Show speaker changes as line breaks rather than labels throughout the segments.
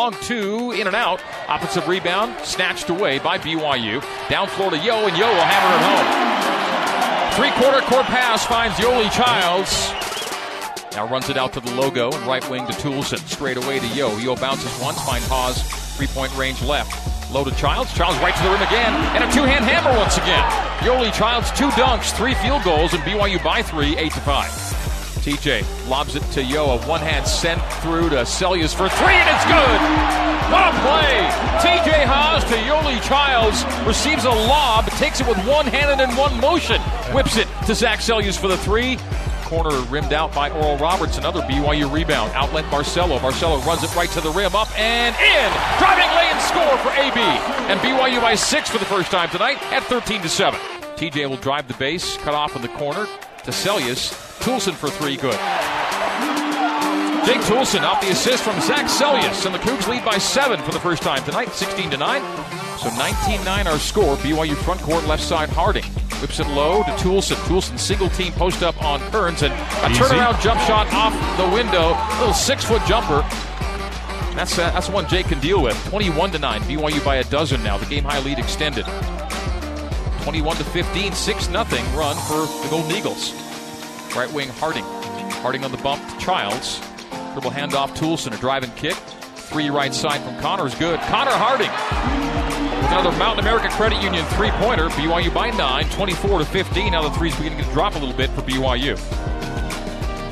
long two, in and out. Offensive rebound snatched away by BYU. Down floor to Yo, and Yo will hammer it home. Three quarter court pass finds Yoeli Childs. Now runs it out to the logo and right wing to Toolson. Straight away to Yo. Yo bounces once, finds Haws. Three point range left. Low to Childs. Childs right to the rim again. And a two hand hammer once again. Yoeli Childs, two dunks, three field goals, and BYU by three, eight to five. TJ lobs it to Yo. A one hand sent through to Seljaas for three, and it's good. What a play! TJ Haws to Yoeli Childs receives a lob, takes it with one hand and in one motion, whips it to Zach Seljaas for the three corner rimmed out by Oral Roberts. Another BYU rebound. Outlet Barcello. Barcello runs it right to the rim. Up and in. Driving lay and score for AB. And BYU by six for the first time tonight at 13 to 7. TJ will drive the base, cut off in the corner to Seljaas. Toolson for three. Good. Jake Toolson off the assist from Zach Seljaas, and the Cougs lead by seven for the first time tonight, 16 to 9. So 19-9 our score. BYU front court left side Harding. Whips it low to Toolson. Toolson single team post up on Kearns and a Easy. turnaround jump shot off the window. Little six foot jumper. That's uh, that's one Jake can deal with. 21 to 9. BYU by a dozen now. The game high lead extended. 21 to 15, 6 nothing run for the Golden Eagles. Right wing Harding. Harding on the bump to Childs. Dribble handoff Toolson. A driving kick. Three right side from Connor is good. Connor Harding With Another Mountain America Credit Union three pointer. BYU by nine, 24 to 15. Now the three's beginning to drop a little bit for BYU.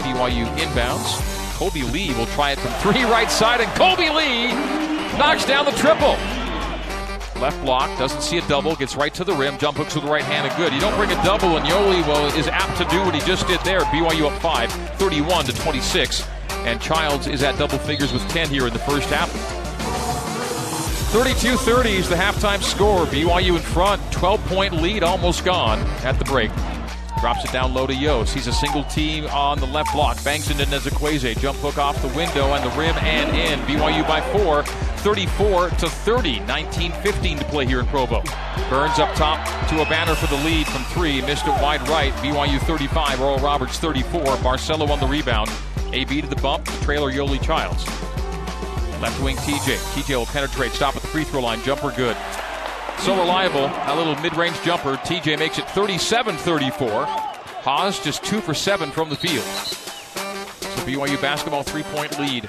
BYU inbounds. Kolby Lee will try it from three right side, and Kolby Lee knocks down the triple. Left block, doesn't see a double, gets right to the rim, jump hooks with the right hand, and good. You don't bring a double, and Yoeli well, is apt to do what he just did there. BYU up five, 31 to 26. And Childs is at double figures with 10 here in the first half. 32 30 is the halftime score. BYU in front, 12 point lead almost gone at the break. Drops it down low to Yo. Sees a single team on the left block. Banks into Nzekwesi. Jump hook off the window and the rim and in. BYU by four. 34 to 30. 19 15 to play here in Provo. Burns up top to Obanor for the lead from three. Missed it wide right. BYU 35. Oral Roberts 34. Barcello on the rebound. AB to the bump. the Trailer Yoeli Childs. Left wing TJ. TJ will penetrate, stop at the free throw line. Jumper good. So reliable. A little mid range jumper. TJ makes it 37 34. Haws just two for seven from the field. So BYU basketball three point lead.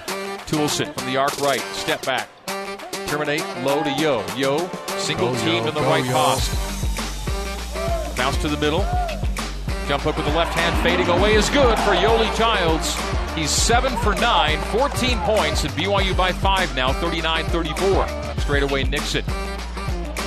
Toolson from the arc right. Step back. Terminate low to Yo. Yo single go, team yo, to the go, right yo. post. Bounce to the middle. Jump hook with the left hand fading away is good for Yoeli Childs. He's 7 for 9, 14 points, and BYU by 5 now, 39 34. Straight away, Nixon.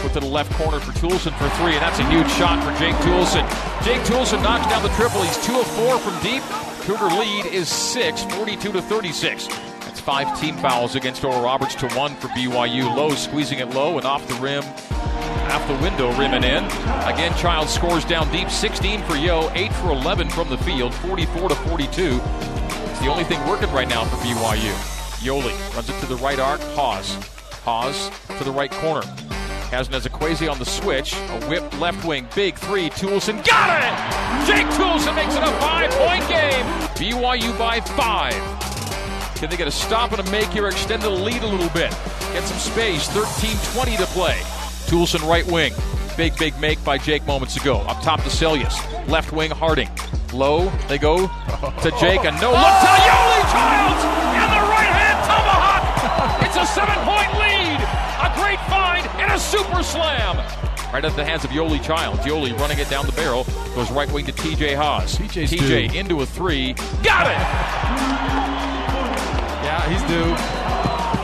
Put to the left corner for Toolson for three, and that's a huge shot for Jake Toolson. Jake Toolson knocks down the triple. He's 2 of 4 from deep. Cougar lead is 6, 42 to 36. Five team fouls against Oral Roberts to one for BYU. Low squeezing it low and off the rim off the window, rimming in. Again, Child scores down deep, 16 for Yo, 8 for 11 from the field, 44 to 42 the only thing working right now for BYU. Yoeli runs it to the right arc. Haws. Haws to the right corner. Has Nzekwesi on the switch. A whip left wing. Big three. Toolson got it! Jake Toolson makes it a five point game. BYU by five. Can they get a stop and a make here? Extend the lead a little bit. Get some space. 13 20 to play. Toolson right wing. Big, big make by Jake moments ago. Up top to Seljaas. Left wing Harding. Low, they go to Jake, and no oh! look to Yoeli Childs, and the right hand tomahawk. It's a seven point lead. A great find and a super slam. Right at the hands of Yoeli Childs. Yoeli running it down the barrel. Goes right wing to TJ Haws. TJ's TJ into a three. Got it!
He's due.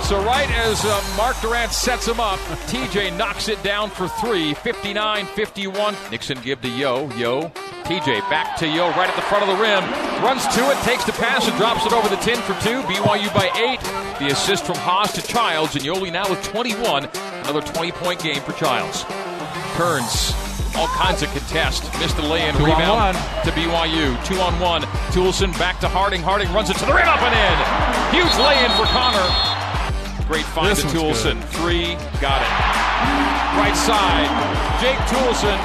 So right as uh, Mark Durant sets him up, TJ knocks it down for three, 59-51. Nixon give to Yo. Yo TJ back to Yo right at the front of the rim. Runs to it, takes the pass, and drops it over the 10 for two. BYU by eight. The assist from Haws to Childs, and Yoeli now with 21. Another 20 point game for Childs. Kearns, all kinds of contest. Missed the lay in rebound to BYU. Two on one. Toolson back to Harding. Harding runs it to the rim up and in. Huge lay in for Connor. Great find this to Toolson. Good. Three, got it. Right side. Jake Toolson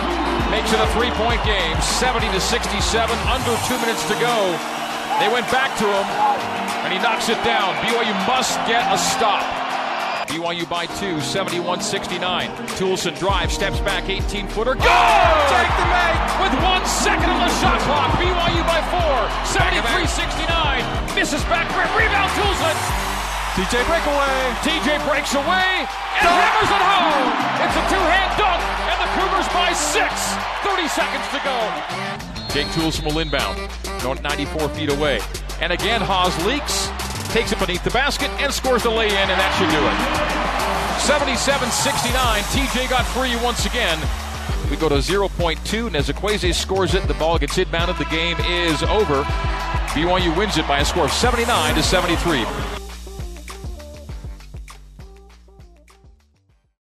makes it a three-point game, 70 to 67, under two minutes to go. They went back to him, and he knocks it down. BYU must get a stop. BYU by two, 71 69. Toolson drives, steps back, 18 footer. Go!
Take the make!
With one second on the shot clock, BYU by four, 73 69. Misses back rim, rebound Toolson.
TJ breakaway.
TJ breaks away and hammers it home. It's a two hand dunk, and the Cougars by six. 30 seconds to go. Jake Toolson will inbound, 94 feet away. And again, Haws leaks, takes it beneath the basket, and scores the lay in, and that should do it. 77 69. TJ got free once again. We go to 0.2. Nzekwesi scores it. The ball gets inbounded. The game is over. BYU wins it by a score of 79 to 73.